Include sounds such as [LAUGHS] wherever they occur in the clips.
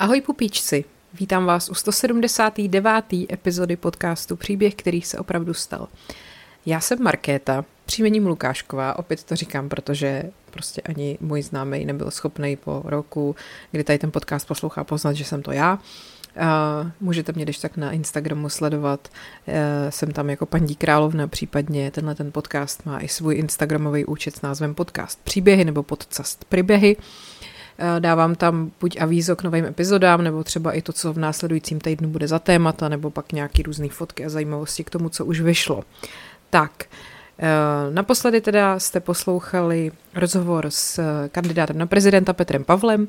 Ahoj pupíčci, vítám vás u 179. epizody podcastu Příběh, který se opravdu stal. Já jsem Markéta, příjmením Lukášková, opět to říkám, protože prostě ani můj známý nebyl schopný po roku, kdy tady ten podcast poslouchá, poznat, že jsem to já. Uh, můžete mě když tak na Instagramu sledovat, uh, jsem tam jako paní královna, případně tenhle ten podcast má i svůj Instagramový účet s názvem podcast Příběhy nebo podcast Příběhy. Uh, dávám tam buď avízo k novým epizodám, nebo třeba i to, co v následujícím týdnu bude za témata, nebo pak nějaký různé fotky a zajímavosti k tomu, co už vyšlo. Tak, eh, naposledy teda jste poslouchali rozhovor s eh, kandidátem na prezidenta Petrem Pavlem,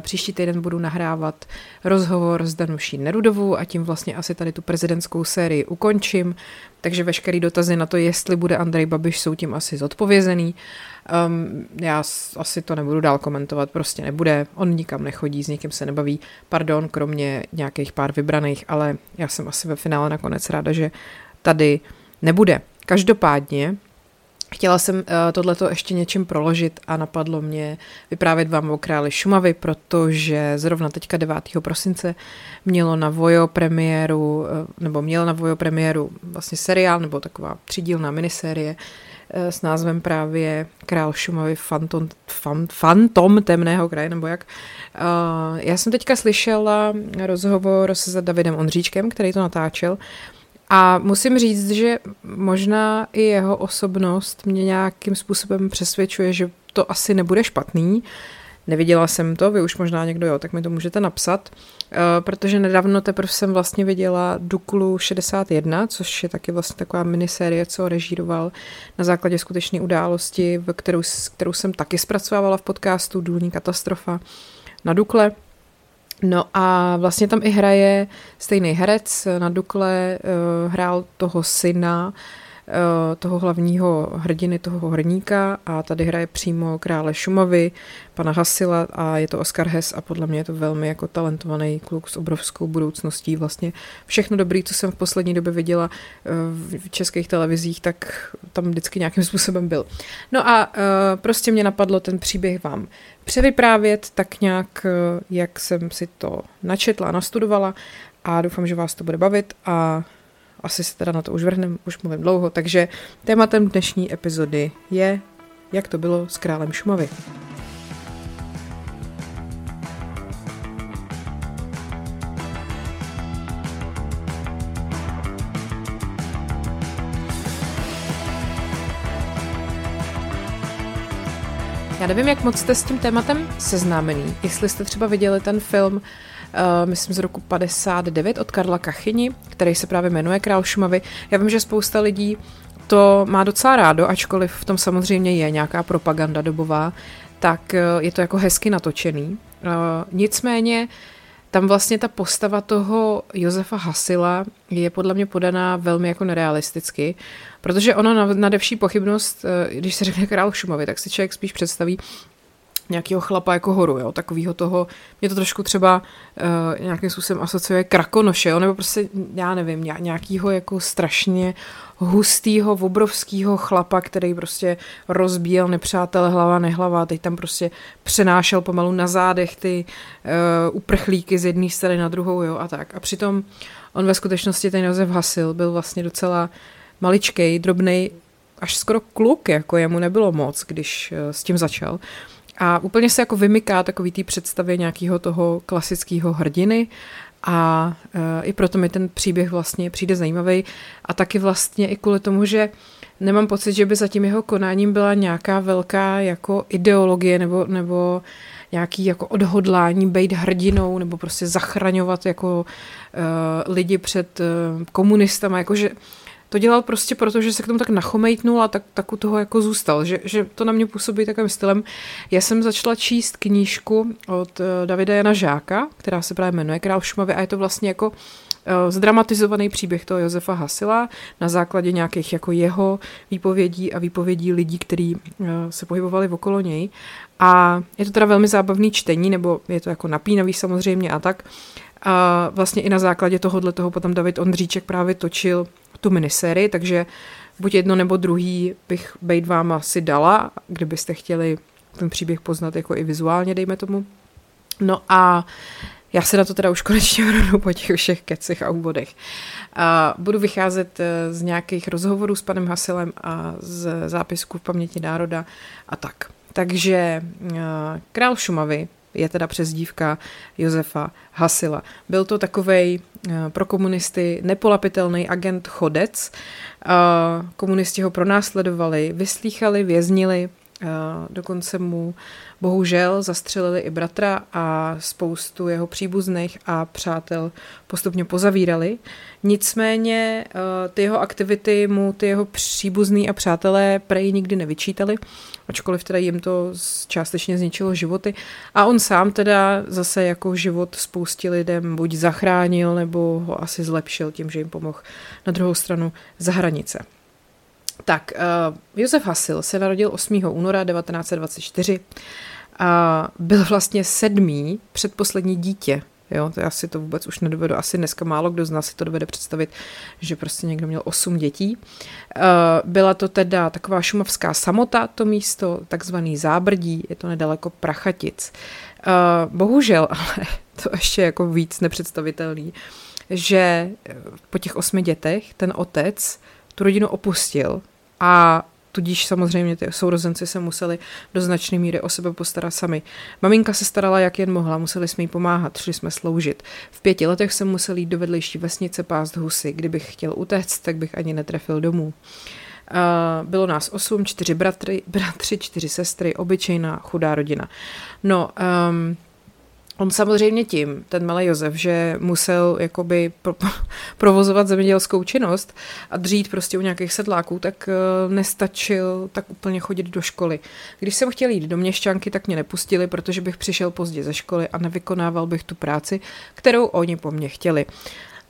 Příští týden budu nahrávat rozhovor s Danuší Nerudovou a tím vlastně asi tady tu prezidentskou sérii ukončím. Takže veškerý dotazy na to, jestli bude Andrej Babiš, jsou tím asi zodpovězený. Um, já asi to nebudu dál komentovat, prostě nebude. On nikam nechodí, s někým se nebaví. Pardon, kromě nějakých pár vybraných, ale já jsem asi ve finále nakonec ráda, že tady nebude. Každopádně Chtěla jsem uh, tohleto ještě něčím proložit a napadlo mě vyprávět vám o králi Šumavy, protože zrovna teďka 9. prosince mělo na Vojo premiéru, uh, nebo mělo na Vojo premiéru vlastně seriál, nebo taková třídílná minisérie uh, s názvem právě Král Šumavy Fantom, fan, Fantom temného kraje, nebo jak. Uh, já jsem teďka slyšela rozhovor s Davidem Ondříčkem, který to natáčel a musím říct, že možná i jeho osobnost mě nějakým způsobem přesvědčuje, že to asi nebude špatný. Neviděla jsem to, vy už možná někdo jo, tak mi to můžete napsat, uh, protože nedávno teprve jsem vlastně viděla Duklu 61, což je taky vlastně taková minisérie, co režíroval na základě skutečné události, kterou, kterou jsem taky zpracovávala v podcastu Důlní katastrofa na Dukle. No a vlastně tam i hraje stejný herec na Dukle, uh, hrál toho syna, toho hlavního hrdiny, toho hrníka a tady hraje přímo krále Šumavy, pana Hasila a je to Oscar Hess a podle mě je to velmi jako talentovaný kluk s obrovskou budoucností. Vlastně všechno dobré, co jsem v poslední době viděla uh, v českých televizích, tak tam vždycky nějakým způsobem byl. No a prostě mě napadlo ten příběh vám převyprávět tak nějak, eh, jak jsem si to načetla nastudovala a doufám, že vás to bude bavit a asi se teda na to už vrhnem, už mluvím dlouho, takže tématem dnešní epizody je, jak to bylo s králem Šumavy. Já nevím, jak moc jste s tím tématem seznámený. Jestli jste třeba viděli ten film, myslím z roku 59 od Karla Kachyni, který se právě jmenuje Král Šumavy. Já vím, že spousta lidí to má docela rádo, ačkoliv v tom samozřejmě je nějaká propaganda dobová, tak uh, je to jako hezky natočený. Uh, nicméně tam vlastně ta postava toho Josefa Hasila je podle mě podaná velmi jako nerealisticky, protože ono na, devší pochybnost, eh, když se řekne král Šumavy, tak si člověk spíš představí nějakého chlapa jako horu, jo, takového toho, mě to trošku třeba uh, nějakým způsobem asociuje krakonoše, jo, nebo prostě, já nevím, nějakýho jako strašně hustýho, obrovského chlapa, který prostě rozbíjel nepřátele hlava nehlava, teď tam prostě přenášel pomalu na zádech ty uh, uprchlíky z jedné strany na druhou, jo, a tak. A přitom on ve skutečnosti ten Josef Hasil byl vlastně docela maličkej, drobnej, až skoro kluk, jako jemu nebylo moc, když uh, s tím začal. A úplně se jako vymyká takový té představě nějakého toho klasického hrdiny. A uh, i proto mi ten příběh vlastně přijde zajímavý a taky vlastně i kvůli tomu, že nemám pocit, že by za tím jeho konáním byla nějaká velká jako ideologie nebo, nebo nějaký jako odhodlání být hrdinou nebo prostě zachraňovat jako uh, lidi před uh, komunistama, jakože to dělal prostě proto, že se k tomu tak nachomejtnul a tak, tak u toho jako zůstal, že, že to na mě působí takovým stylem. Já jsem začala číst knížku od uh, Davida Jana Žáka, která se právě jmenuje Král Šumavy a je to vlastně jako uh, zdramatizovaný příběh toho Josefa Hasila na základě nějakých jako jeho výpovědí a výpovědí lidí, kteří uh, se pohybovali okolo něj. A je to teda velmi zábavný čtení, nebo je to jako napínavý samozřejmě a tak. A vlastně i na základě tohohle toho potom David Ondříček právě točil tu minisérii, takže buď jedno nebo druhý bych bejt vám asi dala, kdybyste chtěli ten příběh poznat jako i vizuálně, dejme tomu. No a Já se na to teda už konečně vrhnu po těch všech kecech a úvodech. A budu vycházet eh, z nějakých rozhovorů s panem Hasilem a z zápisků v paměti národa a tak. Takže eh, král Šumavy je teda přezdívka Josefa Hasila. Byl to takovej eh, pro komunisty nepolapitelný agent chodec. Komunisti ho pronásledovali, vyslýchali, věznili, dokonce mu bohužel zastřelili i bratra a spoustu jeho příbuzných a přátel postupně pozavírali. Nicméně ty jeho aktivity mu ty jeho příbuzný a přátelé prej nikdy nevyčítali, ačkoliv teda jim to částečně zničilo životy. A on sám teda zase jako život spoustě lidem buď zachránil, nebo ho asi zlepšil tím, že jim pomohl na druhou stranu za hranice. Tak, uh, Josef Hasil se narodil 8. února 1924 a byl vlastně sedmý předposlední dítě. Jo, to já si to vůbec už nedovedu. Asi dneska málo kdo z nás si to dovede představit, že prostě někdo měl osm dětí. Uh, byla to teda taková šumavská samota, to místo, takzvaný zábrdí, je to nedaleko Prachatic. Uh, bohužel, [LAUGHS] ale to ještě jako víc nepředstavitelný, že po těch osmi dětech ten otec tu rodinu opustil a tudíž samozřejmě ty sourozenci se museli do značné míry o sebe postarat sami. Maminka se starala, jak jen mohla, museli jsme jí pomáhat, šli jsme sloužit. V pěti letech jsem musel jít do vedlejší vesnice pást husy. Kdybych chtěl utéct, tak bych ani netrefil domů. Uh, bylo nás osm, čtyři bratry, bratři, čtyři sestry, obyčejná chudá rodina. No, um, On samozřejmě tím, ten malý Josef, že musel jakoby pro, [LAUGHS] provozovat zemědělskou činnost a dřít prostě u nějakých sedláků, tak uh, nestačil tak úplně chodit do školy. Když jsem chtěl jít do měšťanky, tak mě nepustili, protože bych přišel pozdě ze školy a nevykonával bych tu práci, kterou oni po mně chtěli.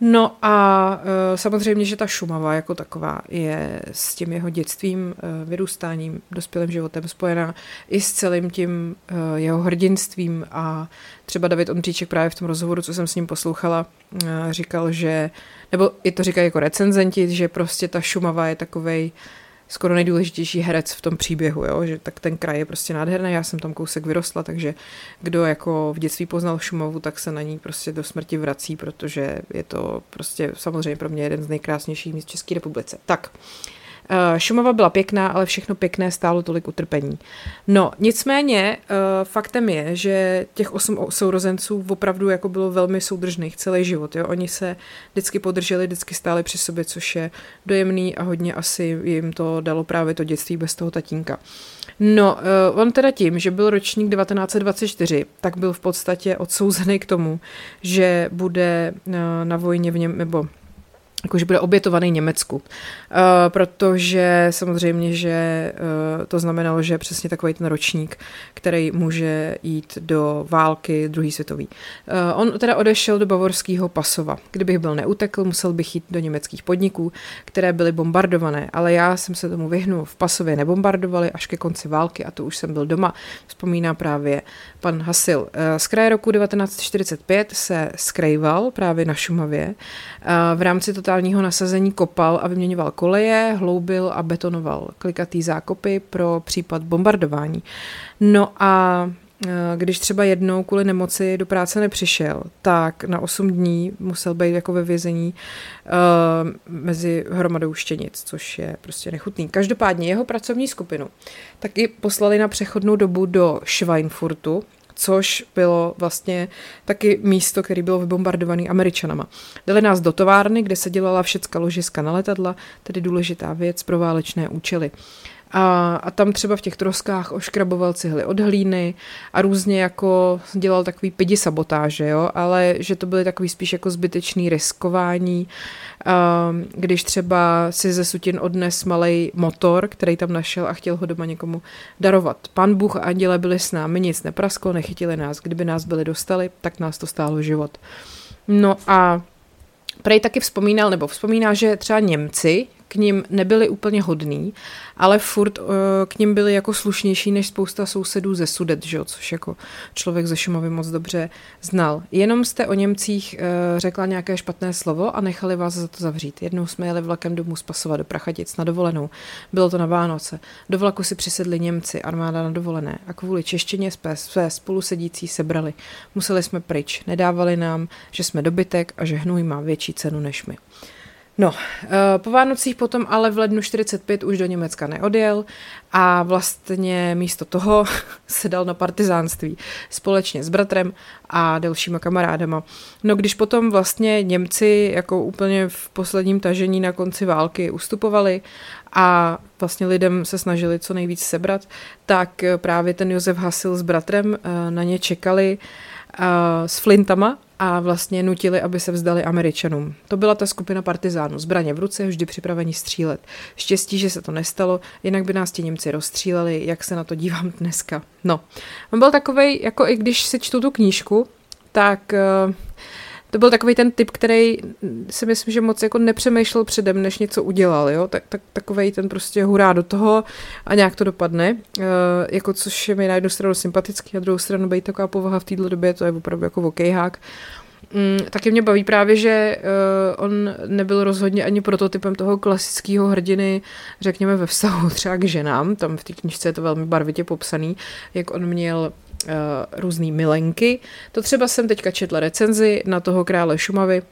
No a e, samozřejmě, že ta Šumava jako taková je s tím jeho dětstvím, e, vyrůstáním, dospělým životem spojená i s celým tím e, jeho hrdinstvím. A třeba David Ondříček právě v tom rozhovoru, co jsem s ním poslouchala, říkal, že, nebo i to říkají jako recenzenti, že prostě ta Šumava je takovej skoro nejdůležitější herec v tom příběhu, jo? že tak ten kraj je prostě nádherný, já jsem tam kousek vyrostla, takže kdo jako v dětství poznal Šumovu, tak se na ní prostě do smrti vrací, protože je to prostě samozřejmě pro mě jeden z nejkrásnějších míst v České republice. Tak, uh, Šumava byla pěkná, ale všechno pěkné stálo tolik utrpení. No, nicméně eh, faktem je, že těch osm sourozenců opravdu jako bylo velmi soudržných celý život. Jo? Oni se vždycky podrželi, vždycky stáli při sobě, což je dojemný a hodně asi jim to dalo právě to dětství bez toho tatínka. No, uh, on teda tím, že byl ročník 1924, tak byl v podstatě odsouzený k tomu, že bude na vojně v něm, nebo jakože bude obětovaný Německu. Uh, protože samozřejmě, že uh, to znamenalo, že přesně takový ten ročník, který může jít do války druhý světový. Uh, on teda odešel do bavorského Pasova. Kdybych byl neutekl, musel bych jít do německých podniků, které byly bombardované, ale já jsem se tomu vyhnul. V Pasově nebombardovali až ke konci války a to už jsem byl doma, vzpomíná právě pan Hasil. Uh, z kraje roku 1945 se skrejval právě na Šumavě. Uh, v rámci totální totálního nasazení kopal a vyměňoval koleje, hloubil a betonoval klikatý zákopy pro případ bombardování. No a když třeba jednou kvůli nemoci do práce nepřišel, tak na 8 dní musel být jako ve vězení uh, mezi hromadou štěnic, což je prostě nechutný. Každopádně jeho pracovní skupinu taky poslali na přechodnou dobu do Schweinfurtu, což bylo vlastně taky místo, které bylo vybombardované američanama. Dali nás do továrny, kde se dělala všecka ložiska na letadla, tedy důležitá věc pro válečné účely. A, a tam třeba v těch troskách oškraboval cihly od hlíny a různě jako dělal takový pidi sabotáže, jo, ale že to byly takový spíš jako zbytečný riskování, a, když třeba si ze sutin odnes malý motor, který tam našel a chtěl ho doma někomu darovat. Pan Bůh a anděle byli s námi, nic neprasklo, nechytili nás. Kdyby nás byli dostali, tak nás to stálo život. No a Prej taky vzpomínal, nebo vzpomíná, že třeba Němci, k ním nebyli úplně hodní, ale furt uh, k ním byli jako slušnější než spousta sousedů ze Sudet, že? což jako člověk ze Šumavy moc dobře znal. Jenom jste o Němcích uh, řekla nějaké špatné slovo a nechali vás za to zavřít. Jednou jsme jeli vlakem domů z Pasova do Prachatic na dovolenou. Bylo to na Vánoce. Do vlaku si přisedli Němci, armáda na dovolené a kvůli češtině své, své spolusedící sebrali. Museli jsme pryč. Nedávali nám, že jsme dobytek a že hnůj má větší cenu než my. No, eh, po Vánocích potom ale v lednu 45 už do Německa neodjel a vlastně místo toho [LAUGHS] se dal na partizánství společně s bratrem a dalšíma kamarádama. No když potom vlastně Němci jako úplně v posledním tažení na konci války ustupovali a vlastně lidem se snažili co nejvíc sebrat, tak právě ten Josef Hasil s bratrem eh, na ně čekali s flintama a vlastně nutili, aby se vzdali Američanům. To byla ta skupina partizánů, zbraně v ruce, vždy připraveni střílet. Štěstí, že se to nestalo, jinak by nás ti Němci rozstříleli, jak se na to dívám dneska. No, on byl takový, jako i když si čtu tu knížku, tak uh, to byl takový ten typ, který si myslím, že moc jako nepřemýšlel předem, než něco udělal, jo, tak, tak takový ten prostě hurá do toho a nějak to dopadne, uh, jako což je mi na jednu stranu sympatický a druhou stranu být taková povaha v této době, to je opravdu jako okejhák. Mm, taky mě baví právě, že uh, on nebyl rozhodně ani prototypem toho klasického hrdiny, řekněme ve vztahu [LAUGHS] třeba k ženám, tam v té knižce je to velmi barvitě popsaný, jak on měl uh, různé milenky. To třeba jsem teďka četla recenzi na toho krále Šumavy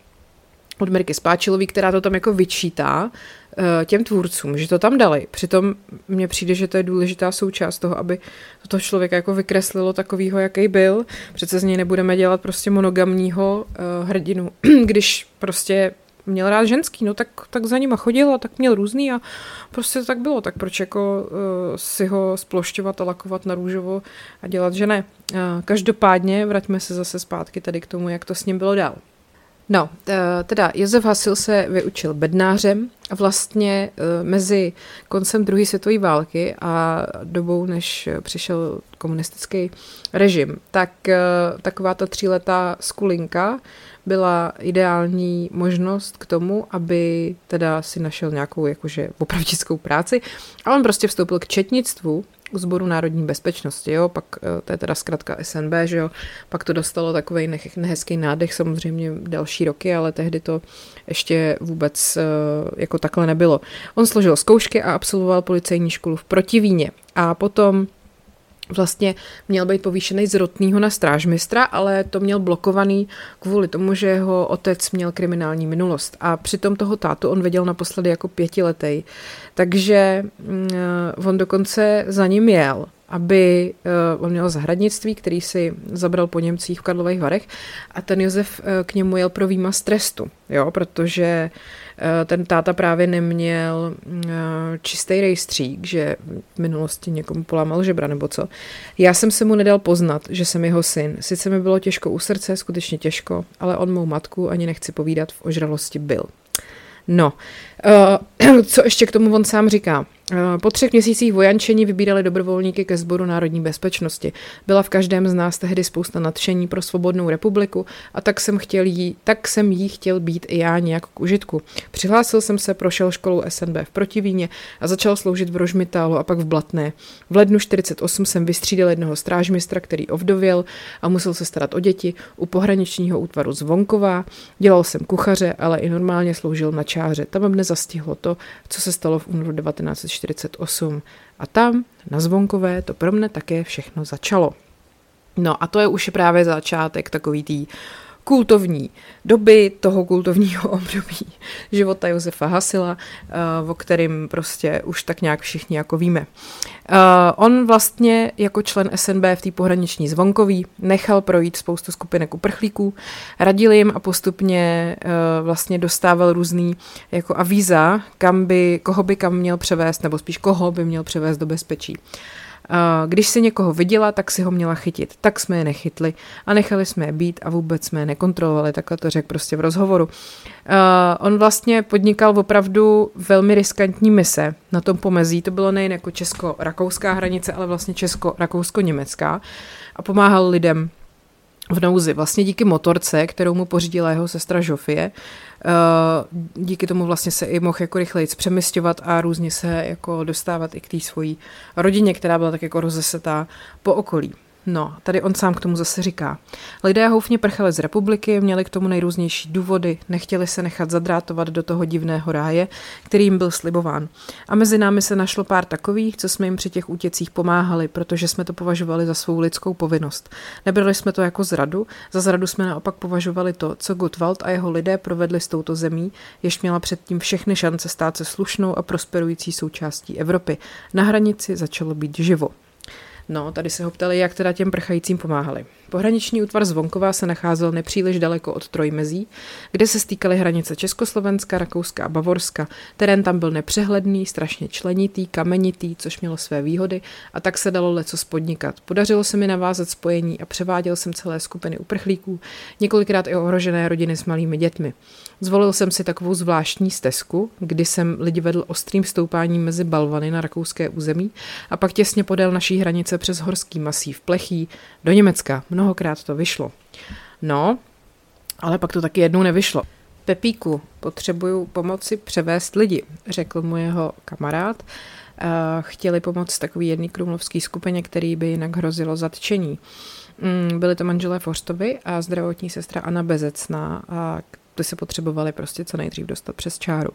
od Mirky Spáčilový, která to tam jako vyčítá uh, těm tvůrcům, že to tam dali. Přitom mně přijde, že to je důležitá součást toho, aby to člověka jako vykreslilo takovýho, jaký byl. Přece z něj nebudeme dělat prostě monogamního uh, hrdinu, [CLEARS THROAT] když prostě měl rád ženský, no tak, tak za nima chodil a tak měl různý a prostě to tak bylo, tak proč jako uh, si ho splošťovat a lakovat na růžovo a dělat, že ne. Uh, každopádně vraťme se zase zpátky tady k tomu, jak to s ním bylo dál. No, teda Josef Hasil se vyučil bednářem a vlastně mezi koncem druhé světové války a dobou, než přišel komunistický režim, tak taková ta tříletá skulinka byla ideální možnost k tomu, aby teda si našel nějakou jakože opravdickou práci a on prostě vstoupil k četnictvu k sboru národní bezpečnosti, jo, pak eh, to je teda zkrátka SNB, že jo, pak to dostalo takový nehezký nádech samozřejmě další roky, ale tehdy to ještě vůbec eh, jako takhle nebylo. On složil zkoušky a absolvoval policejní školu v Protivíně a potom vlastně měl být povýšený z rotného na strážmistra, ale to měl blokovaný kvůli tomu, že jeho otec měl kriminální minulost. A přitom toho tátu on viděl naposledy jako pětiletý. Takže mm, on dokonce za ním jel aby uh, on měl zahradnictví, který si zabral po Němcích v Karlových Varech a ten Josef uh, k němu jel pro výmaz trestu, jo, protože uh, ten táta právě neměl uh, čistý rejstřík, že v minulosti někomu polámal žebra nebo co. Já jsem se mu nedal poznat, že jsem jeho syn. Sice mi bylo těžko u srdce, skutečně těžko, ale on mou matku ani nechci povídat v ožralosti byl. No, [CLEARS THROAT] co ještě k tomu on sám říká? Eh, po třech měsících vojančení vybírali dobrovolníky ke sboru národní bezpečnosti. Byla v každém z nás tehdy spousta nadšení pro svobodnou republiku a tak jsem, chtěl jí, tak jsem jí chtěl být i já nějak k užitku. Přihlásil jsem se, prošel školu SNB v Protivíně a začal sloužit v Rožmitálu a pak v Blatné. V lednu 48 jsem vystřídal jednoho strážmistra, který ovdověl a musel se starat o děti u pohraničního útvaru Zvonková. Dělal jsem kuchaře, ale i normálně sloužil na čáře. Tam mne zastihlo to, co se stalo v únoru 19 48. A tam, na Zvonkové, to pro mne také všechno začalo. No a to je už právě začátek takový tý kultovní doby, toho kultovního [LAUGHS] období života Josefa Hasila, uh, o kterým prostě už tak nějak všichni jako víme. Uh, on vlastně jako člen SNB v té pohraniční zvonkový nechal projít spoustu skupinek uprchlíků, radil jim a postupně uh, vlastně dostával různý jako avíza, kam by, koho by kam měl převést, nebo spíš koho by měl převést do bezpečí. Když si někoho viděla, tak si ho měla chytit. Tak jsme je nechytli a nechali jsme je být a vůbec jsme je nekontrolovali, takhle to řekl prostě v rozhovoru. On vlastně podnikal opravdu velmi riskantní mise na tom pomezí. To bylo nejen jako česko-rakouská hranice, ale vlastně česko-rakousko-německá a pomáhal lidem v nouzi. Vlastně díky motorce, kterou mu pořídila jeho sestra Žofie, eh, díky tomu vlastně se i mohl jako rychleji přemysťovat a různě se jako dostávat i k té svojí rodině, která byla tak jako rozesetá po okolí. No, tady on sám k tomu zase říká. Lidé houfně prchali z republiky, měli k tomu nejrůznější důvody, nechtěli se nechat zadrátovat do toho divného ráje, který jim byl slibován. A mezi námi se našlo pár takových, co jsme jim při těch útěcích pomáhali, protože jsme to považovali za svou lidskou povinnost. Nebrali jsme to jako zradu, za zradu jsme naopak považovali to, co Gutwald a jeho lidé provedli s touto zemí, jež měla předtím všechny šance stát se slušnou a prosperující součástí Evropy. Na hranici začalo být živo. No, tady se ho ptali, jak teda těm prchajícím pomáhali. Pohraniční útvar Zvonková se nacházel nepříliš daleko od Trojmezí, kde se stýkaly hranice Československa, Rakouska a Bavorska. Terén tam byl nepřehledný, strašně členitý, kamenitý, což mělo své výhody a tak se dalo leco spodnikat. Podařilo se mi navázat spojení a převáděl jsem celé skupiny uprchlíků, několikrát i ohrožené rodiny s malými dětmi. Zvolil jsem si takovou zvláštní stezku, kdy jsem lidi vedl ostrým stoupáním mezi balvany na rakouské území a pak těsně podél naší hranice přes horský masív Plechý do Německa. Mnohokrát to vyšlo. No, ale pak to taky jednou nevyšlo. Pepíku, potřebuju pomoci převést lidi, řekl mu jeho kamarád. Chtěli pomoct takový jedný krumlovský skupině, který by jinak hrozilo zatčení. Mm, byli to manželé Forstovi a zdravotní sestra Anna Bezecná, ty se potřebovali prostě co nejdřív dostat přes čáru.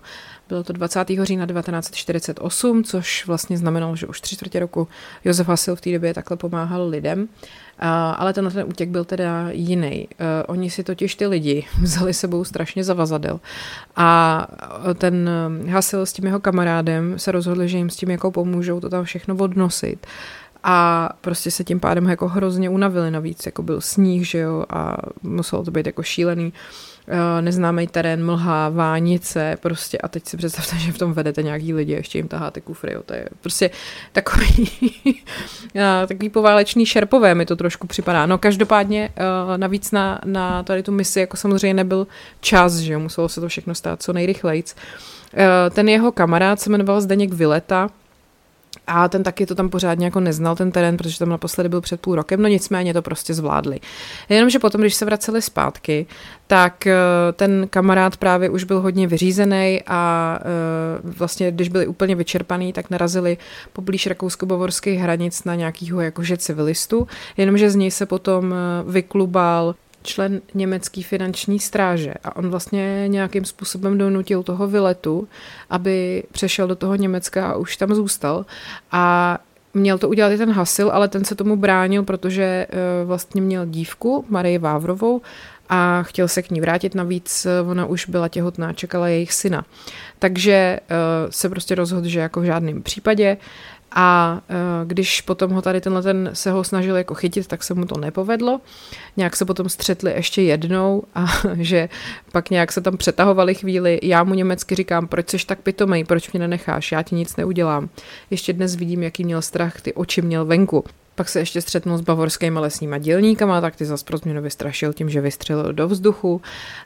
Bylo to 20. října 1948, což vlastně znamenalo, že už tři čtvrtě roku Josef Hasil v té době takhle pomáhal lidem. Ale ten, ten útěk byl teda jiný. E, oni si totiž ty lidi [LAUGHS] vzali sebou strašně zavazadel. A ten Hasil s tím jeho kamarádem se rozhodli, že jim s tím jako pomůžou to tam všechno odnosit a prostě se tím pádem jako hrozně unavili navíc, jako byl sníh, že jo, a muselo to být jako šílený. Eh, neznámý terén, mlha, vánice, prostě a teď si představte, že v tom vedete nějaký lidi, ještě jim taháte kufry, jo, to je prostě takový, [LAUGHS] eh, takový poválečný šerpové mi to trošku připadá. No každopádně eh, navíc na, na tady tu misi jako samozřejmě nebyl čas, že muselo se to všechno stát co nejrychlejc. Ten jeho kamarád se jmenoval Zdeněk Vileta, a ten taky to tam pořádně jako neznal ten terén, protože tam naposledy byl před půl rokem, no nicméně to prostě zvládli. Jenomže potom, když se vraceli zpátky, tak eh, ten kamarád právě už byl hodně vyřízený a eh, vlastně, když byli úplně vyčerpaný, tak narazili poblíž rakousko-bavorských hranic na nějakýho jakože civilistu, jenomže z něj se potom eh, vyklubal člen německé finanční stráže a on vlastně nějakým způsobem donutil toho vyletu, aby přešel do toho Německa a už tam zůstal a Měl to udělat i ten Hasil, ale ten se tomu bránil, protože e, vlastně měl dívku, Marii Vávrovou, a chtěl se k ní vrátit. Navíc e, ona už byla těhotná, čekala jejich syna. Takže e, se prostě rozhodl, že jako v žádném případě a uh, když potom ho tady tenhle ten se ho snažil jako chytit, tak se mu to nepovedlo. Nějak se potom střetli ještě jednou a [LAUGHS] že pak nějak se tam přetahovali chvíli. Já mu německy říkám, proč jsi tak pitomej, proč mě nenecháš, já ti nic neudělám. Ještě dnes vidím, jaký měl strach, ty oči měl venku. Pak se ještě střetnul s bavorskými lesníma dělníkama, tak ty zase pro změnu vystrašil tím, že vystřelil do vzduchu.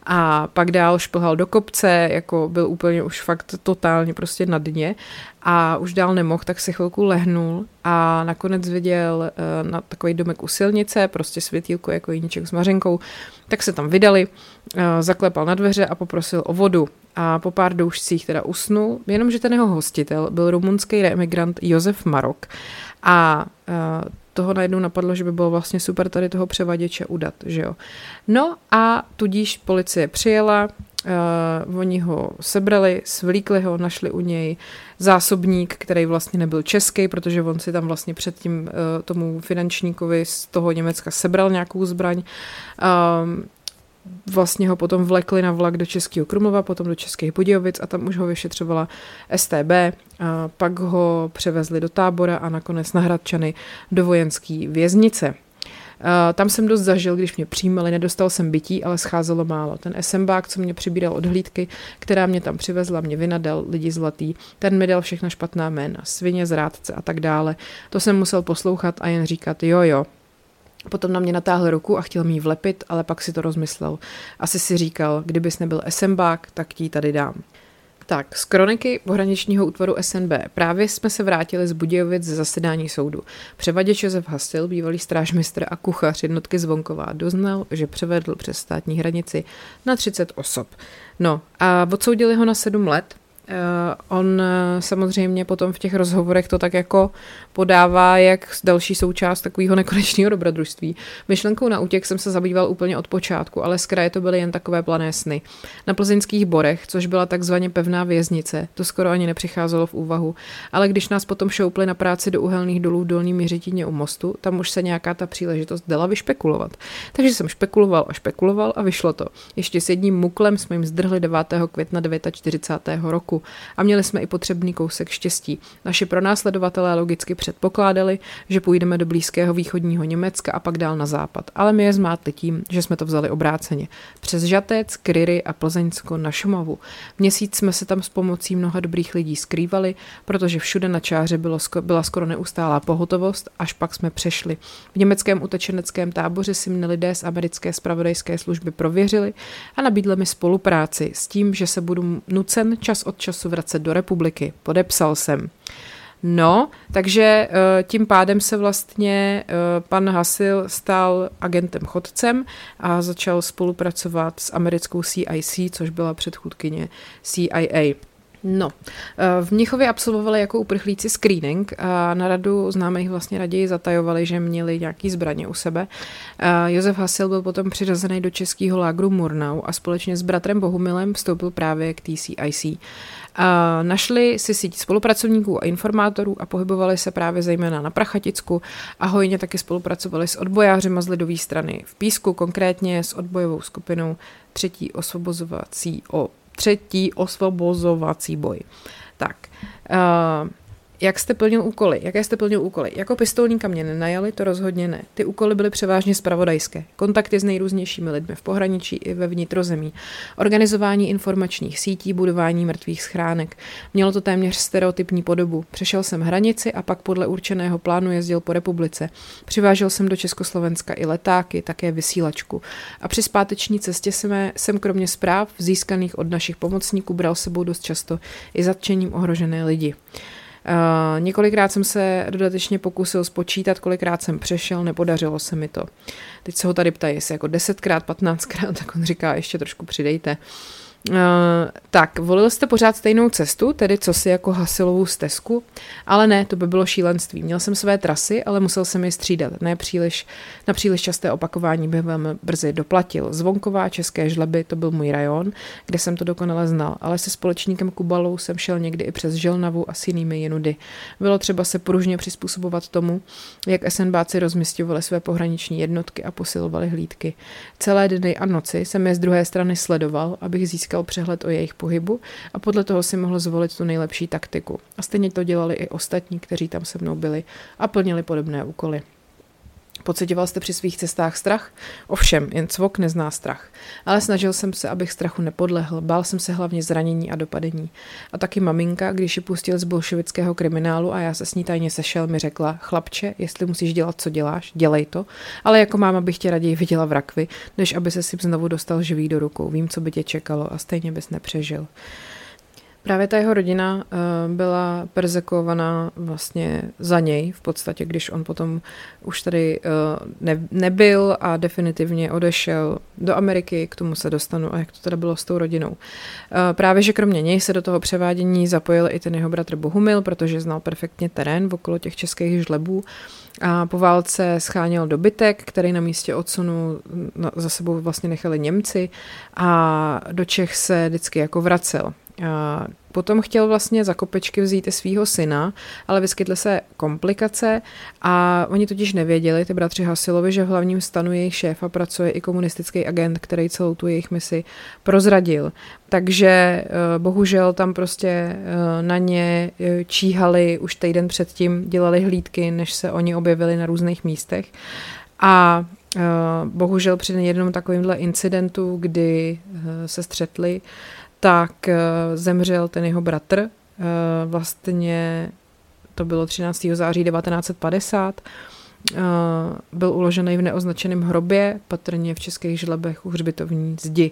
A pak dál šplhal do kopce, jako byl úplně už fakt totálně prostě na dně. A už dál nemohl, tak si chvilku lehnul a nakonec viděl uh, na takový domek u silnice, prostě světýlko jako jiníček s mařenkou, tak se tam vydali, uh, zaklepal na dveře a poprosil o vodu. A po pár doušcích teda usnul, jenomže ten jeho hostitel byl rumunský emigrant Josef Marok. A uh, toho najednou napadlo, že by bylo vlastně super tady toho převaděče udat, že jo. No a tudíž policie přijela, Uh, oni ho sebrali, svlíkli ho, našli u něj zásobník, který vlastně nebyl český, protože on si tam vlastně předtím uh, tomu finančníkovi z toho Německa sebral nějakou zbraň. Uh, vlastně ho potom vlekli na vlak do Českého Krumlova, potom do Českých Budějovic a tam už ho vyšetřovala STB, a pak ho převezli do tábora a nakonec na Hradčany do vojenské věznice. Tam jsem dost zažil, když mě přijímali, nedostal jsem bytí, ale scházelo málo. Ten SMBák, co mě přibíral od hlídky, která mě tam přivezla, mě vynadal lidi zlatý, ten mi dal všechna špatná jména, svině, zrádce a tak dále. To jsem musel poslouchat a jen říkat jo, jo, Potom na mě natáhl ruku a chtěl mi vlepit, ale pak si to rozmyslel. Asi si říkal, kdybys nebyl SMBák, tak ti tady dám. Tak, z kroniky pohraničního útvaru SNB. Právě jsme se vrátili z Budějovic ze zasedání soudu. Převaděč Josef Hasil, bývalý strážmistr a kuchař jednotky Zvonková, doznal, že převedl přes státní hranici na 30 osob. No a odsoudili ho na 7 let, on uh, samozřejmě potom v těch rozhovorech to tak jako podává jak další součást takového nekonečného dobrodružství. Myšlenkou na útěk jsem se zabýval úplně od počátku, ale z kraje to byly jen takové plané sny. Na plzeňských borech, což byla takzvaně pevná věznice, to skoro ani nepřicházelo v úvahu, ale když nás potom šoupli na práci do uhelných dolů v Dolní Měřitíně u mostu, tam už se nějaká ta příležitost dala vyšpekulovat. Takže jsem špekuloval a špekuloval a vyšlo to. Ještě s jedním muklem jsme jim zdrhli 9. května 49. roku roku a měli jsme i potřebný kousek štěstí. Naši pronásledovatelé logicky předpokládali, že půjdeme do blízkého východního Německa a pak dál na západ, ale my je zmátli tím, že jsme to vzali obráceně. Přes Žatec, Kryry a Plzeňsko na Šumavu. Měsíc jsme se tam s pomocí mnoha dobrých lidí skrývali, protože všude na čáře bylo, byla skoro neustálá pohotovost, až pak jsme přešli. V německém utečeneckém táboře si mne lidé z americké spravodajské služby prověřili a nabídli mi spolupráci s tím, že se budu nucen čas od času vracet do republiky. Podepsal jsem. No, takže eh, tím pádem se vlastně eh, pan Hasil stal agentem chodcem a začal spolupracovat s americkou CIC, což byla předchůdkyně CIA. No, eh, v Mnichově absolvovali jako uprchlíci screening a na radu známých vlastně raději zatajovali, že měli nějaký zbraně u sebe. Josef Hasil byl potom přirozený do českého lágru Murnau a společně s bratrem Bohumilem vstoupil právě k TCIC. A našli si síť spolupracovníků a informátorů a pohybovali se právě zejména na Prachaticku a hojně taky spolupracovali s odbojáři z lidové strany v Písku, konkrétně s odbojovou skupinou třetí osvobozovací o třetí osvobozovací boj. Tak, uh, jak jste plnil úkoly? Jaké jste plnil úkoly? Jako pistolníka mě nenajali, to rozhodně ne. Ty úkoly byly převážně spravodajské. Kontakty s nejrůznějšími lidmi v pohraničí i ve vnitrozemí. Organizování informačních sítí, budování mrtvých schránek. Mělo to téměř stereotypní podobu. Přešel jsem hranici a pak podle určeného plánu jezdil po republice. Přivážel jsem do Československa i letáky, také vysílačku. A při zpáteční cestě jsme, jsem kromě zpráv získaných od našich pomocníků bral sebou dost často i zatčením ohrožené lidi. Uh, několikrát jsem se dodatečně pokusil spočítat, kolikrát jsem přešel, nepodařilo se mi to. Teď se ho tady ptají, jestli jako 10krát, 15krát, [LAUGHS] tak on říká, ještě trošku přidejte. Uh, Uh, tak, volil jste pořád stejnou cestu, tedy co si jako hasilovou stezku, ale ne, to by bylo šílenství. Měl jsem své trasy, ale musel jsem je střídat. Ne příliš, na příliš časté opakování bych velmi brzy doplatil. Zvonková, České žleby, to byl můj rajon, kde jsem to dokonale znal, ale se společníkem Kubalou jsem šel někdy i přes Želnavu a s jinými jinudy. Bylo třeba se pružně přizpůsobovat tomu, jak SNBáci rozmistovali své pohraniční jednotky a posilovali hlídky. Celé dny a noci jsem je z druhé strany sledoval, abych získal získal přehled o jejich pohybu a podle toho si mohl zvolit tu nejlepší taktiku. A stejně to dělali i ostatní, kteří tam se mnou byli a plnili podobné úkoly. Pocitoval jste při svých cestách strach? Ovšem, jen cvok nezná strach. Ale snažil jsem se, abych strachu nepodlehl. Bál jsem se hlavně zranění a dopadení. A taky maminka, když ji pustil z bolševického kriminálu a já se s ní tajně sešel, mi řekla, chlapče, jestli musíš dělat, co děláš, dělej to. Ale jako máma bych tě raději viděla v rakvi, než aby se si znovu dostal živý do rukou. Vím, co by tě čekalo a stejně bys nepřežil. Právě ta jeho rodina uh, byla perzekovaná vlastně za něj, v podstatě, když on potom už tady ne, nebyl a definitivně odešel do Ameriky, k tomu se dostanu a jak to teda bylo s tou rodinou. Uh, právě, že kromě něj se do toho převádění zapojil i ten jeho bratr Bohumil, protože znal perfektně terén okolo těch českých žlebů a po válce scháněl dobytek, který na místě odsunu za sebou vlastně nechali Němci a do Čech se vždycky jako vracel. Potom chtěl vlastně za kopečky vzít i svého syna, ale vyskytly se komplikace a oni totiž nevěděli, ty bratři Hasilovi, že v hlavním stanu jejich šéfa pracuje i komunistický agent, který celou tu jejich misi prozradil. Takže eh, bohužel tam prostě eh, na ně eh, číhali už týden předtím, dělali hlídky, než se oni objevili na různých místech. A bohužel při jednom takovémhle incidentu, kdy se střetli, tak eh, zemřel ten jeho bratr. Eh, vlastně to bylo 13. září 1950 byl uložený v neoznačeném hrobě, patrně v českých žlebech u hřbitovní zdi.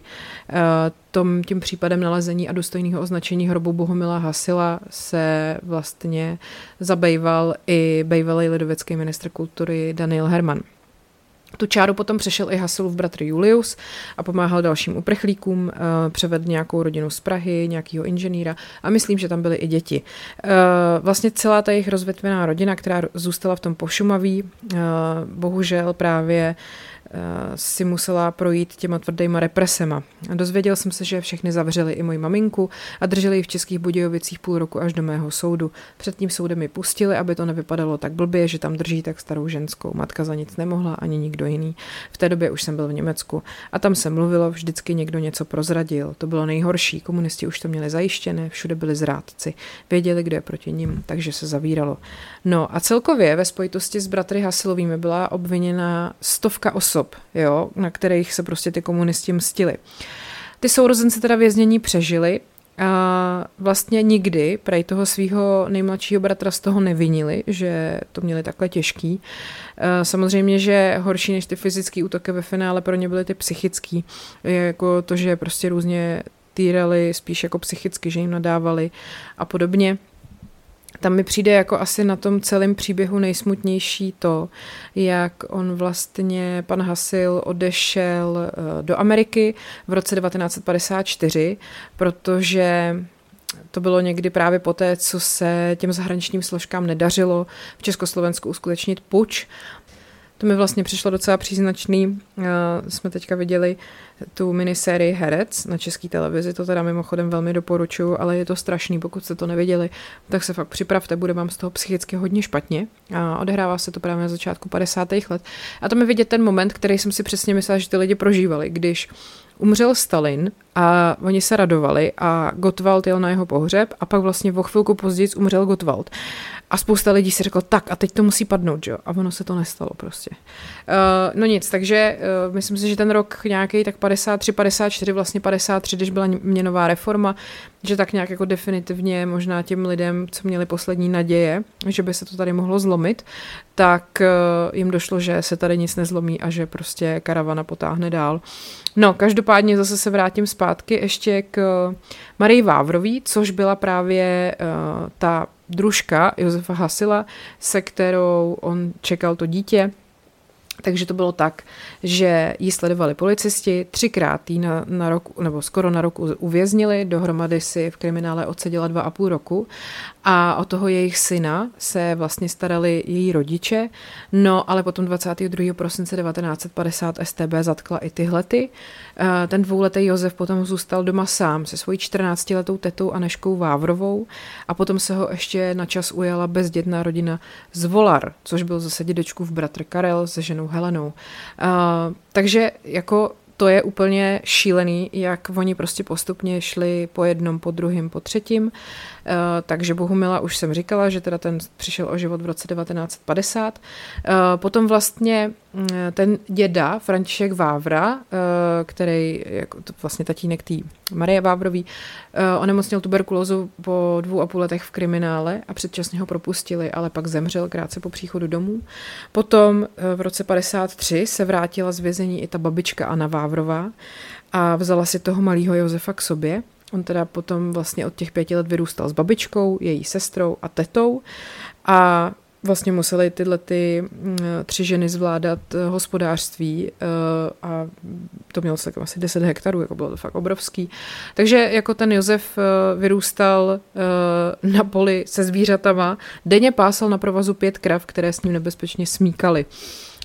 Tom, tím případem nalezení a důstojného označení hrobu Bohumila Hasila se vlastně zabejval i bývalý lidovecký ministr kultury Daniel Herman. Tu čáru potom přešel i Hasilův bratr Julius a pomáhal dalším uprchlíkům, eh, převedl nějakou rodinu z Prahy, nějakého inženýra a myslím, že tam byly i děti. Eh, vlastně celá ta jejich rozvětvená rodina, která zůstala v tom pošumaví, eh, bohužel právě si musela projít těma tvrdýma represema. Dozvěděl jsem se, že všechny zavřeli i moji maminku a drželi ji v Českých Budějovicích půl roku až do mého soudu. Před tím soudem mi pustili, aby to nevypadalo tak blbě, že tam drží tak starou ženskou. Matka za nic nemohla, ani nikdo jiný. V té době už jsem byl v Německu a tam se mluvilo, vždycky někdo něco prozradil. To bylo nejhorší, komunisti už to měli zajištěné, všude byli zrádci. Věděli, kdo je proti nim, takže se zavíralo. No a celkově ve spojitosti s bratry Hasilovými byla obviněna stovka osob osob, jo, na kterých se prostě ty komunisti mstili. Ty sourozenci teda věznění přežili a vlastně nikdy prej toho svého nejmladšího bratra z toho nevinili, že to měli takhle těžký. Samozřejmě, že horší než ty fyzické útoky ve finále pro ně byly ty psychický, jako to, že prostě různě týrali spíš jako psychicky, že jim nadávali a podobně. Tam mi přijde jako asi na tom celém příběhu nejsmutnější to, jak on vlastně, pan Hasil, odešel eh, do Ameriky v roce 1954, protože to bylo někdy právě poté, co se těm zahraničním složkám nedařilo v Československu uskutečnit puč. To mi vlastně přišlo docela příznačný. Uh, jsme teďka viděli tu minisérii Herec na české televizi, to teda mimochodem velmi doporučuju, ale je to strašný, pokud jste to neviděli, tak se fakt připravte, bude vám z toho psychicky hodně špatně a odehrává se to právě na začátku 50. let. A to mi vidět ten moment, který jsem si přesně myslela, že ty lidi prožívali, když umřel Stalin a oni se radovali a Gottwald jel na jeho pohřeb a pak vlastně o chvilku později umřel Gottwald. A spousta lidí si řeklo, tak a teď to musí padnout, jo? A ono se to nestalo prostě. Uh, no nic, takže uh, myslím si, že ten rok nějaký tak 53, 54, vlastně 53, když byla měnová reforma, že tak nějak jako definitivně možná těm lidem, co měli poslední naděje, že by se to tady mohlo zlomit, tak uh, jim došlo, že se tady nic nezlomí a že prostě karavana potáhne dál. No, každopádně zase se vrátím zpátky ještě k Marii Vávrový, což byla právě uh, ta družka Josefa Hasila, se kterou on čekal to dítě takže to bylo tak, že ji sledovali policisti, třikrát ji na, na rok, nebo skoro na rok uvěznili, dohromady si v kriminále odseděla dva a půl roku a o toho jejich syna se vlastně starali její rodiče, no ale potom 22. prosince 1950 STB zatkla i tyhle ty. Eh, ten dvouletý Josef potom zůstal doma sám se svojí 14-letou tetou Aneškou Vávrovou a potom se ho ještě na čas ujala bezdětná rodina z Volar, což byl zase dědečkův bratr Karel se ženou Helenou. Uh, takže jako to je úplně šílený, jak oni prostě postupně šli po jednom, po druhém, po třetím. Eh, takže Bohumila už jsem říkala, že teda ten přišel o život v roce 1950. Eh, potom vlastně mm, ten děda František Vávra, eh, který jako vlastně tatínek té Marie Vávrový, onemocněl tuberkulózu po dvou a půl letech v kriminále a předčasně ho propustili, ale pak zemřel krátce po příchodu domů. Potom v roce 53 se vrátila z vězení i ta babička Anna Vávrová a vzala si toho malého Josefa k sobě On teda potom vlastně od těch pěti let vyrůstal s babičkou, její sestrou a tetou a vlastně museli tyhle ty mm, tři ženy zvládat eh, hospodářství eh, a to mělo celkem asi 10 hektarů, jako bylo to fakt obrovský. Takže jako ten Josef eh, vyrůstal na poli se zvířatama, denně pásal na provazu pět krav, které s ním nebezpečně smíkaly.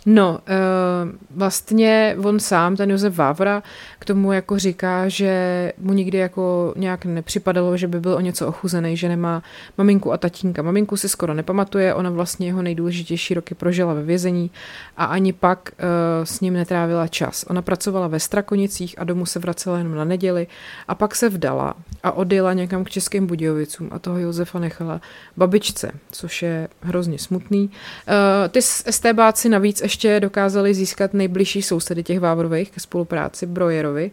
No, uh, vlastně on sám, ten Josef Vávra, k tomu jako říká, že mu nikdy jako nějak nepřipadalo, že by byl o něco ochuzený, že nemá maminku a tatínka. Maminku si skoro nepamatuje, ona vlastně jeho nejdůležitější roky prožila ve vězení a ani pak uh, s ním netrávila čas. Ona pracovala ve Strakonicích a domů se vracela jenom na neděli a pak se vdala a odjela někam k Českým Budějovicům a toho Josefa nechala babičce, což je hrozně smutný. Uh, ty STBáci navíc ještě ještě dokázali získat nejbližší sousedy těch Vávrových ke spolupráci Brojerovi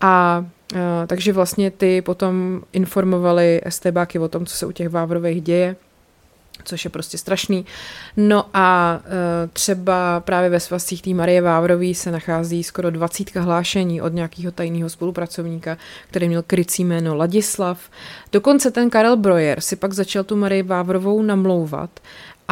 a uh, takže vlastně ty potom informovali STBáky o tom, co se u těch Vávrových děje což je prostě strašný. No a e, třeba právě ve svazcích té Marie Vávrový se nachází skoro 20 hlášení od nějakého tajného spolupracovníka, který měl krycí jméno Ladislav. Dokonce ten Karel Brojer si pak začal tu Marie Vávrovou namlouvat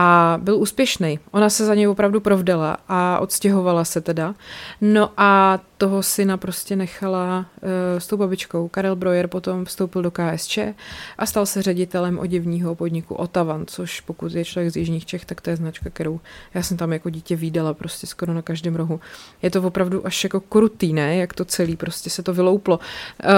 a byl úspěšný. Ona se za něj opravdu provdala a odstěhovala se teda. No a toho syna prostě nechala uh, s tou babičkou. Karel Brojer potom vstoupil do KSČ a stal se ředitelem oděvního podniku Otavan, což pokud je člověk z Jižních Čech, tak to je značka, kterou já jsem tam jako dítě výdala prostě skoro na každém rohu. Je to opravdu až jako krutý, ne? Jak to celý prostě se to vylouplo. Uh,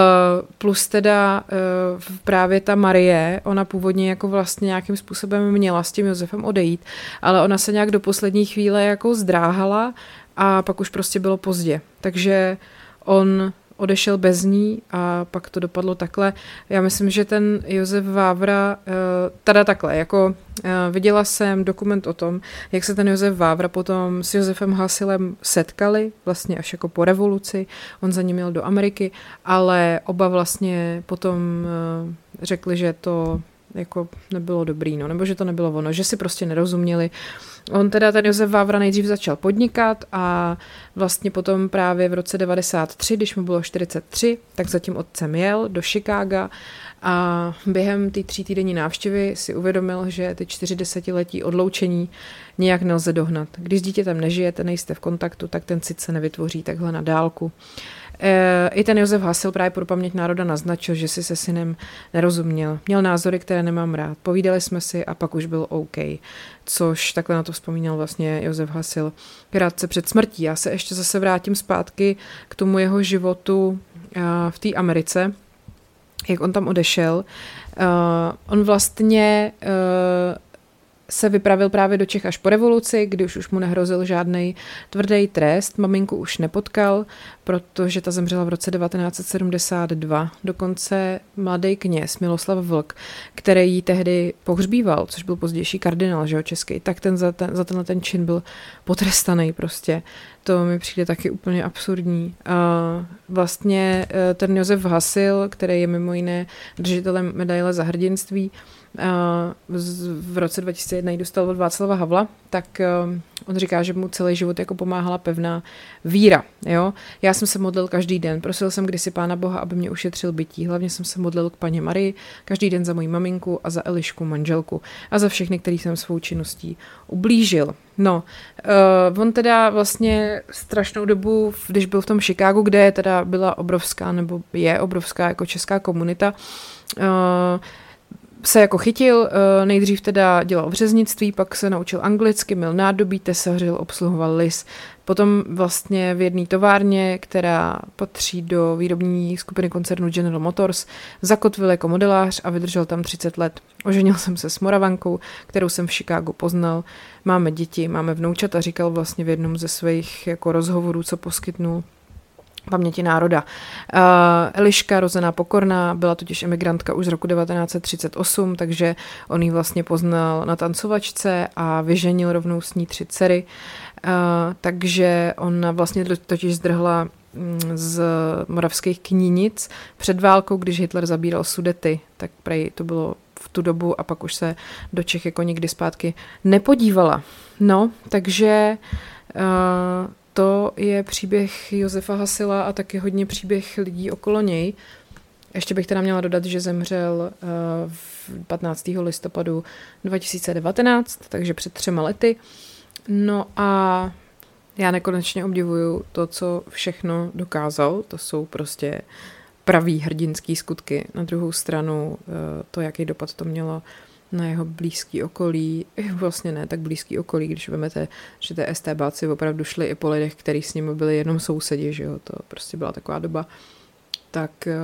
plus teda uh, právě ta Marie, ona původně jako vlastně nějakým způsobem měla s tím Josefem odejít, ale ona se nějak do poslední chvíle jako zdráhala a pak už prostě bylo pozdě. Takže on odešel bez ní a pak to dopadlo takhle. Já myslím, že ten Josef Vávra, eh, teda takhle, jako eh, viděla jsem dokument o tom, jak se ten Josef Vávra potom s Josefem Hasilem setkali, vlastně až jako po revoluci. On za ním měl do Ameriky, ale oba vlastně potom eh, řekli, že to jako nebylo dobrý, no, nebo že to nebylo ono, že si prostě nerozuměli. On teda, ten Josef Vávra nejdřív začal podnikat a vlastně potom právě v roce 93, když mu bylo 43, tak zatím otcem jel do Chicaga a během té tří týdenní návštěvy si uvědomil, že ty čtyři desetiletí odloučení nějak nelze dohnat. Když s dítětem nežijete, nejste v kontaktu, tak ten cit se nevytvoří takhle na dálku. Eh, I ten Josef Hasil právě pro paměť národa naznačil, že si se synem nerozuměl. Měl názory, které nemám rád. Povídali jsme si a pak už byl OK. Což takhle na to vzpomínal vlastně Josef Hasil krátce před smrtí. Já se ještě zase vrátím zpátky k tomu jeho životu eh, v té Americe, jak on tam odešel. Uh, on vlastně se vypravil právě do Čech až po revoluci, kdy už, už mu nehrozil žádný tvrdý trest. Maminku už nepotkal, protože ta zemřela v roce 1972. Dokonce mladý kněz Miloslav Vlk, který ji tehdy pohřbíval, což byl pozdější kardinál že jo, český, tak ten za, ten za tenhle ten čin byl potrestaný prostě. To mi přijde taky úplně absurdní. A vlastně eh, ten Josef Hasil, který je mimo jiné držitelem medaile za hrdinství, v roce 2001 ji dostal od Václava Havla, tak on říká, že mu celý život jako pomáhala pevná víra. Jo? Já jsem se modlil každý den, prosil jsem kdysi Pána Boha, aby mě ušetřil bytí. Hlavně jsem se modlil k paně Marii každý den za moji maminku a za Elišku, manželku a za všechny, který jsem svou činností ublížil. No, uh, on teda vlastně strašnou dobu, když byl v tom Chicagu, kde teda byla obrovská, nebo je obrovská jako česká komunita, uh, se jako chytil, eh, nejdřív teda dělal v řeznictví, pak se naučil anglicky, měl nádobí, tesařil, obsluhoval lis. Potom vlastně v jedné továrně, která patří do výrobní skupiny koncernu General Motors, zakotvil jako modelář a vydržel tam 30 let. Oženil jsem se s Moravankou, kterou jsem v Chicagu poznal. Máme děti, máme vnoučata, říkal vlastně v jednom ze svých jako rozhovorů, co poskytnul paměti národa. Uh, Eliška, rozená pokorná, byla totiž emigrantka už z roku 1938, takže on ji vlastně poznal na tancovačce a vyženil rovnou s ní tři dcery. Uh, takže ona vlastně totiž zdrhla mm, z moravských knínic před válkou, když Hitler zabíral sudety, tak prej to bylo v tu dobu a pak už se do Čech jako nikdy zpátky nepodívala. No, takže uh, to je příběh Josefa Hasila a taky hodně příběh lidí okolo něj. Ještě bych teda měla dodat, že zemřel uh, 15. listopadu 2019, takže před třema lety. No a já nekonečně obdivuju to, co všechno dokázal. To jsou prostě pravý hrdinský skutky. Na druhou stranu uh, to, jaký dopad to mělo na jeho blízký okolí, vlastně ne tak blízký okolí, když vezmete, že ty STBáci opravdu šli i po lidech, kteří s nimi byli jenom sousedi, že jo, to prostě byla taková doba. Tak eh,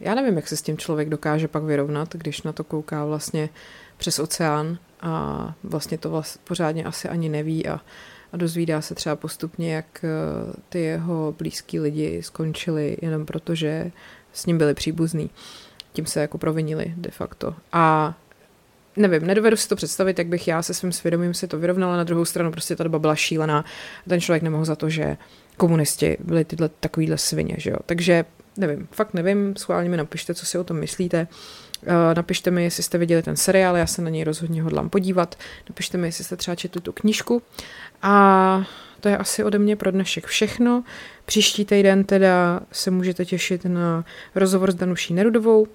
já nevím, jak se s tím člověk dokáže pak vyrovnat, když na to kouká vlastně přes oceán a vlastně to vlastně pořádně asi ani neví a, a dozvídá se třeba postupně, jak eh, ty jeho blízký lidi skončili jenom proto, že s ním byli příbuzní. Tím se jako provinili de facto. A nevím, nedovedu si to představit, jak bych já se svým svědomím si to vyrovnala. Na druhou stranu prostě ta doba byla šílená. Ten člověk nemohl za to, že komunisti byli tyhle takovýhle svině, že jo. Takže nevím, fakt nevím, schválně mi napište, co si o tom myslíte. Eh, napište mi, jestli jste viděli ten seriál, já se na něj rozhodně hodlám podívat. Napište mi, jestli jste třeba četli tu knížku. A to je asi ode mě pro dnešek všechno. Příští týden teda se můžete těšit na rozhovor s Danuší Nerudovou,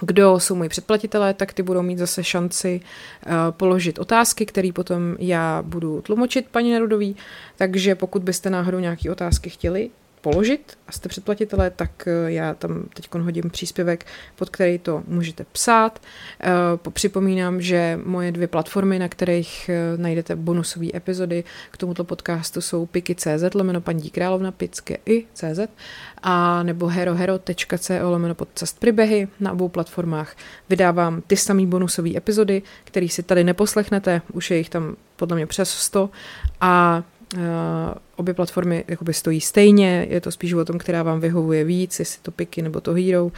kdo jsou moji předplatitelé, tak ty budou mít zase šanci uh, položit otázky, které potom já budu tlumočit paní Nerudový. Takže pokud byste náhodou nějaké otázky chtěli, položit a jste předplatitelé, tak eh, já tam teď hodím příspěvek, pod který to můžete psát. Eh, připomínám, že moje dvě platformy, na kterých eh, najdete bonusové epizody k tomuto podcastu jsou piky.cz, lomeno paní královna, pické i CZ, a nebo herohero.co lomeno podcast příběhy na obou platformách. Vydávám ty samé bonusové epizody, které si tady neposlechnete, už je jich tam podle mě přes 100 a obě platformy jakoby stojí stejně, je to spíš o tom, která vám vyhovuje víc, jestli to Piky nebo to Hero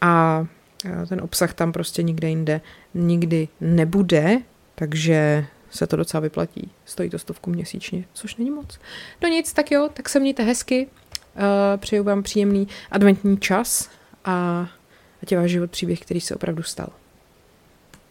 a uh, ten obsah tam prostě nikde jinde nikdy nebude, takže se to docela vyplatí. Stojí to stovku měsíčně, což není moc. No nic, tak jo, tak se mějte hezky, uh, přeju vám příjemný adventní čas a ať je váš život příběh, který se opravdu stal.